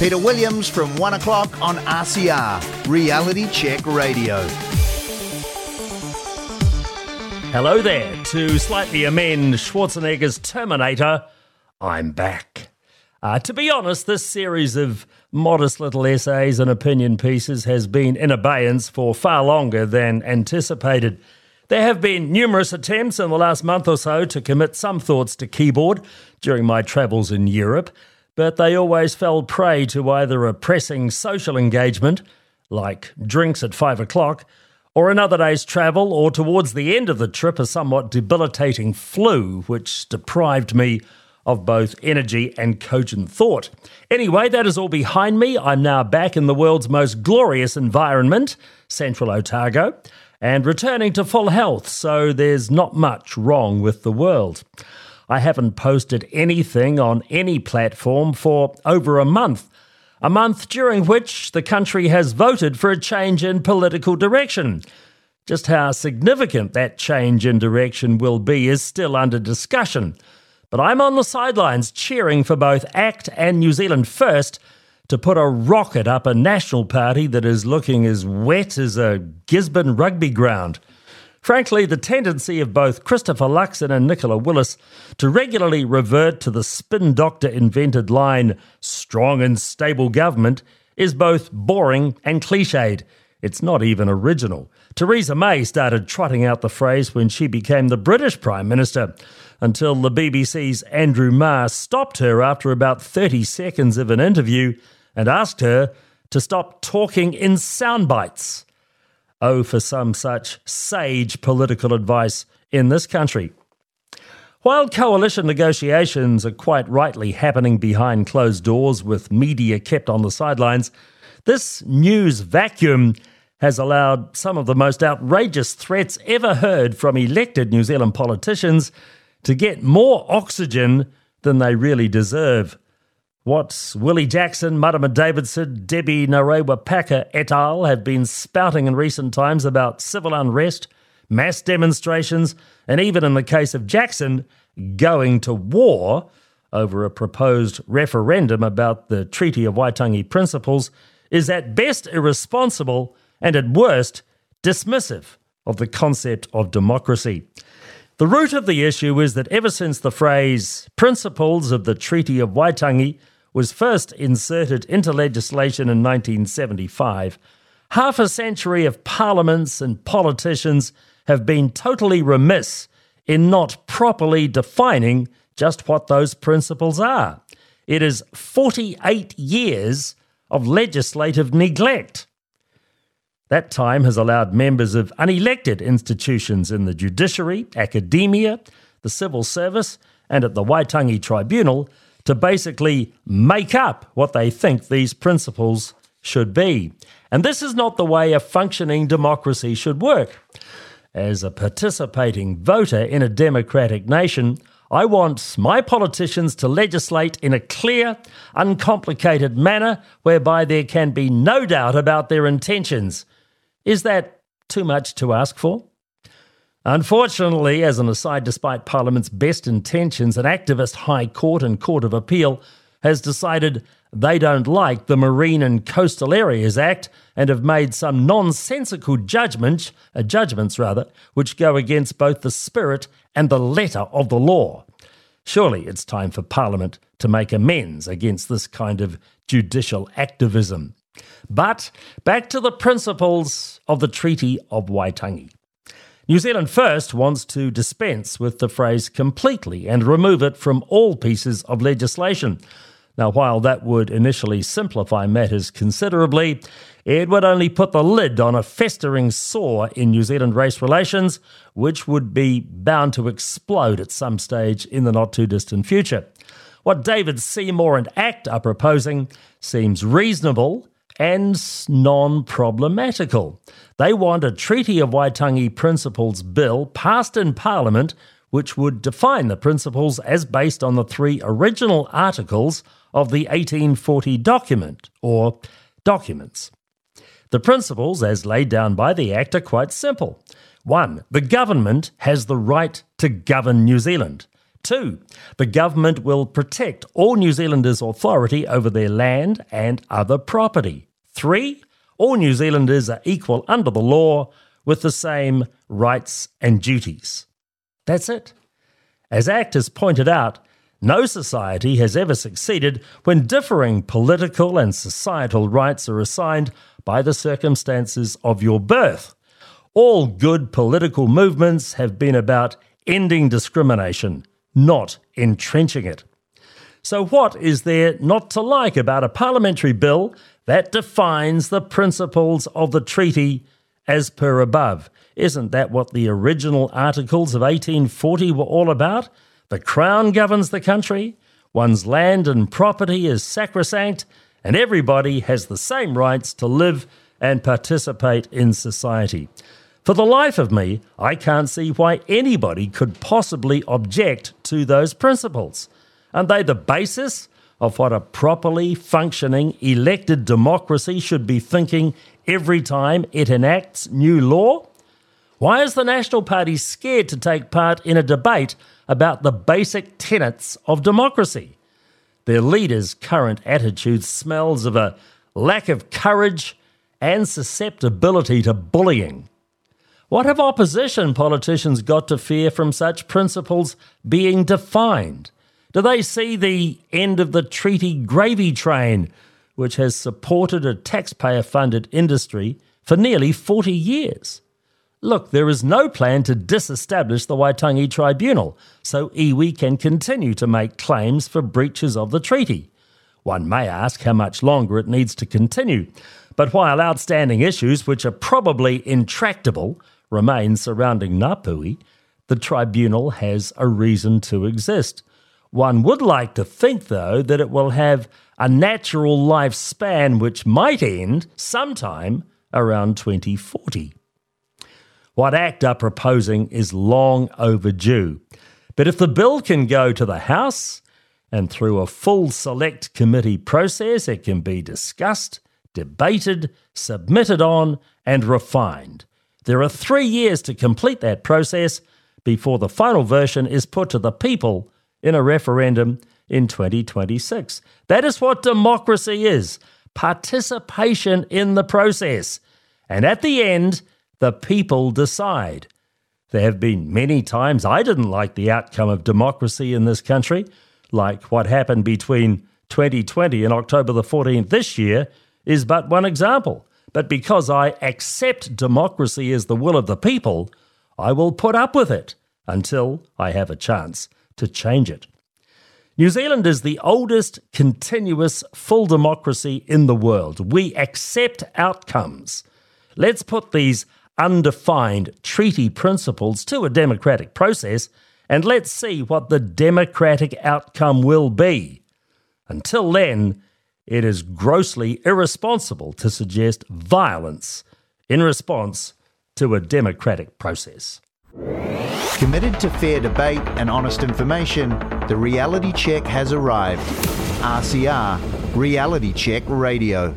Peter Williams from 1 o'clock on RCR, Reality Check Radio. Hello there. To slightly amend Schwarzenegger's Terminator, I'm back. Uh, to be honest, this series of modest little essays and opinion pieces has been in abeyance for far longer than anticipated. There have been numerous attempts in the last month or so to commit some thoughts to keyboard during my travels in Europe, but they always fell prey to either a pressing social engagement, like drinks at five o'clock, or another day's travel, or towards the end of the trip, a somewhat debilitating flu, which deprived me of both energy and cogent thought. Anyway, that is all behind me. I'm now back in the world's most glorious environment, Central Otago, and returning to full health, so there's not much wrong with the world. I haven't posted anything on any platform for over a month. A month during which the country has voted for a change in political direction. Just how significant that change in direction will be is still under discussion. But I'm on the sidelines cheering for both ACT and New Zealand First to put a rocket up a national party that is looking as wet as a Gisborne rugby ground. Frankly, the tendency of both Christopher Luxon and Nicola Willis to regularly revert to the spin doctor invented line, strong and stable government, is both boring and cliched. It's not even original. Theresa May started trotting out the phrase when she became the British Prime Minister until the BBC's Andrew Marr stopped her after about 30 seconds of an interview and asked her to stop talking in sound bites. Oh, for some such sage political advice in this country. While coalition negotiations are quite rightly happening behind closed doors with media kept on the sidelines, this news vacuum has allowed some of the most outrageous threats ever heard from elected New Zealand politicians to get more oxygen than they really deserve. What Willie Jackson, Marama Davidson, Debbie Ngarewa-Packer et al. have been spouting in recent times about civil unrest, mass demonstrations, and even in the case of Jackson, going to war over a proposed referendum about the Treaty of Waitangi Principles is at best irresponsible and at worst dismissive of the concept of democracy. The root of the issue is that ever since the phrase principles of the Treaty of Waitangi was first inserted into legislation in 1975, half a century of parliaments and politicians have been totally remiss in not properly defining just what those principles are. It is 48 years of legislative neglect. That time has allowed members of unelected institutions in the judiciary, academia, the civil service, and at the Waitangi Tribunal to basically make up what they think these principles should be. And this is not the way a functioning democracy should work. As a participating voter in a democratic nation, I want my politicians to legislate in a clear, uncomplicated manner whereby there can be no doubt about their intentions is that too much to ask for? Unfortunately, as an aside, despite Parliament's best intentions, an activist High Court and Court of Appeal has decided they don't like the Marine and Coastal Areas Act and have made some nonsensical judgments, uh, judgments rather, which go against both the spirit and the letter of the law. Surely it's time for Parliament to make amends against this kind of judicial activism. But back to the principles of the Treaty of Waitangi. New Zealand First wants to dispense with the phrase completely and remove it from all pieces of legislation. Now, while that would initially simplify matters considerably, it would only put the lid on a festering sore in New Zealand race relations, which would be bound to explode at some stage in the not too distant future. What David Seymour and ACT are proposing seems reasonable and non problematical. They want a Treaty of Waitangi Principles bill passed in Parliament which would define the principles as based on the three original articles of the 1840 document, or documents. The principles, as laid down by the Act, are quite simple. 1. The government has the right to govern New Zealand. Two, the government will protect all New Zealanders' authority over their land and other property. Three, all New Zealanders are equal under the law with the same rights and duties. That's it. As ACT has pointed out, no society has ever succeeded when differing political and societal rights are assigned by the circumstances of your birth. All good political movements have been about ending discrimination, not entrenching it. So, what is there not to like about a parliamentary bill that defines the principles of the treaty as per above? Isn't that what the original articles of 1840 were all about? The Crown governs the country, one's land and property is sacrosanct, and everybody has the same rights to live and participate in society. For the life of me, I can't see why anybody could possibly object to those principles. Aren't they the basis of what a properly functioning elected democracy should be thinking every time it enacts new law? Why is the National Party scared to take part in a debate about the basic tenets of democracy? Their leader's current attitude smells of a lack of courage and susceptibility to bullying. What have opposition politicians got to fear from such principles being defined? Do they see the end of the treaty gravy train, which has supported a taxpayer funded industry for nearly 40 years? Look, there is no plan to disestablish the Waitangi Tribunal, so iwi can continue to make claims for breaches of the treaty. One may ask how much longer it needs to continue, but while outstanding issues, which are probably intractable, remain surrounding Ngāpuhi, the tribunal has a reason to exist. One would like to think, though, that it will have a natural lifespan which might end sometime around 2040. What ACT are proposing is long overdue. But if the bill can go to the House and through a full select committee process, it can be discussed, debated, submitted on, and refined. There are three years to complete that process before the final version is put to the people in a referendum in 2026. That is what democracy is participation in the process. And at the end, the people decide. There have been many times I didn't like the outcome of democracy in this country, like what happened between 2020 and October the 14th this year is but one example. But because I accept democracy as the will of the people, I will put up with it until I have a chance to change it. New Zealand is the oldest continuous full democracy in the world. We accept outcomes. Let's put these undefined treaty principles to a democratic process, and let's see what the democratic outcome will be. Until then, it is grossly irresponsible to suggest violence in response to a democratic process. Committed to fair debate and honest information, the reality check has arrived. RCR, Reality Check Radio.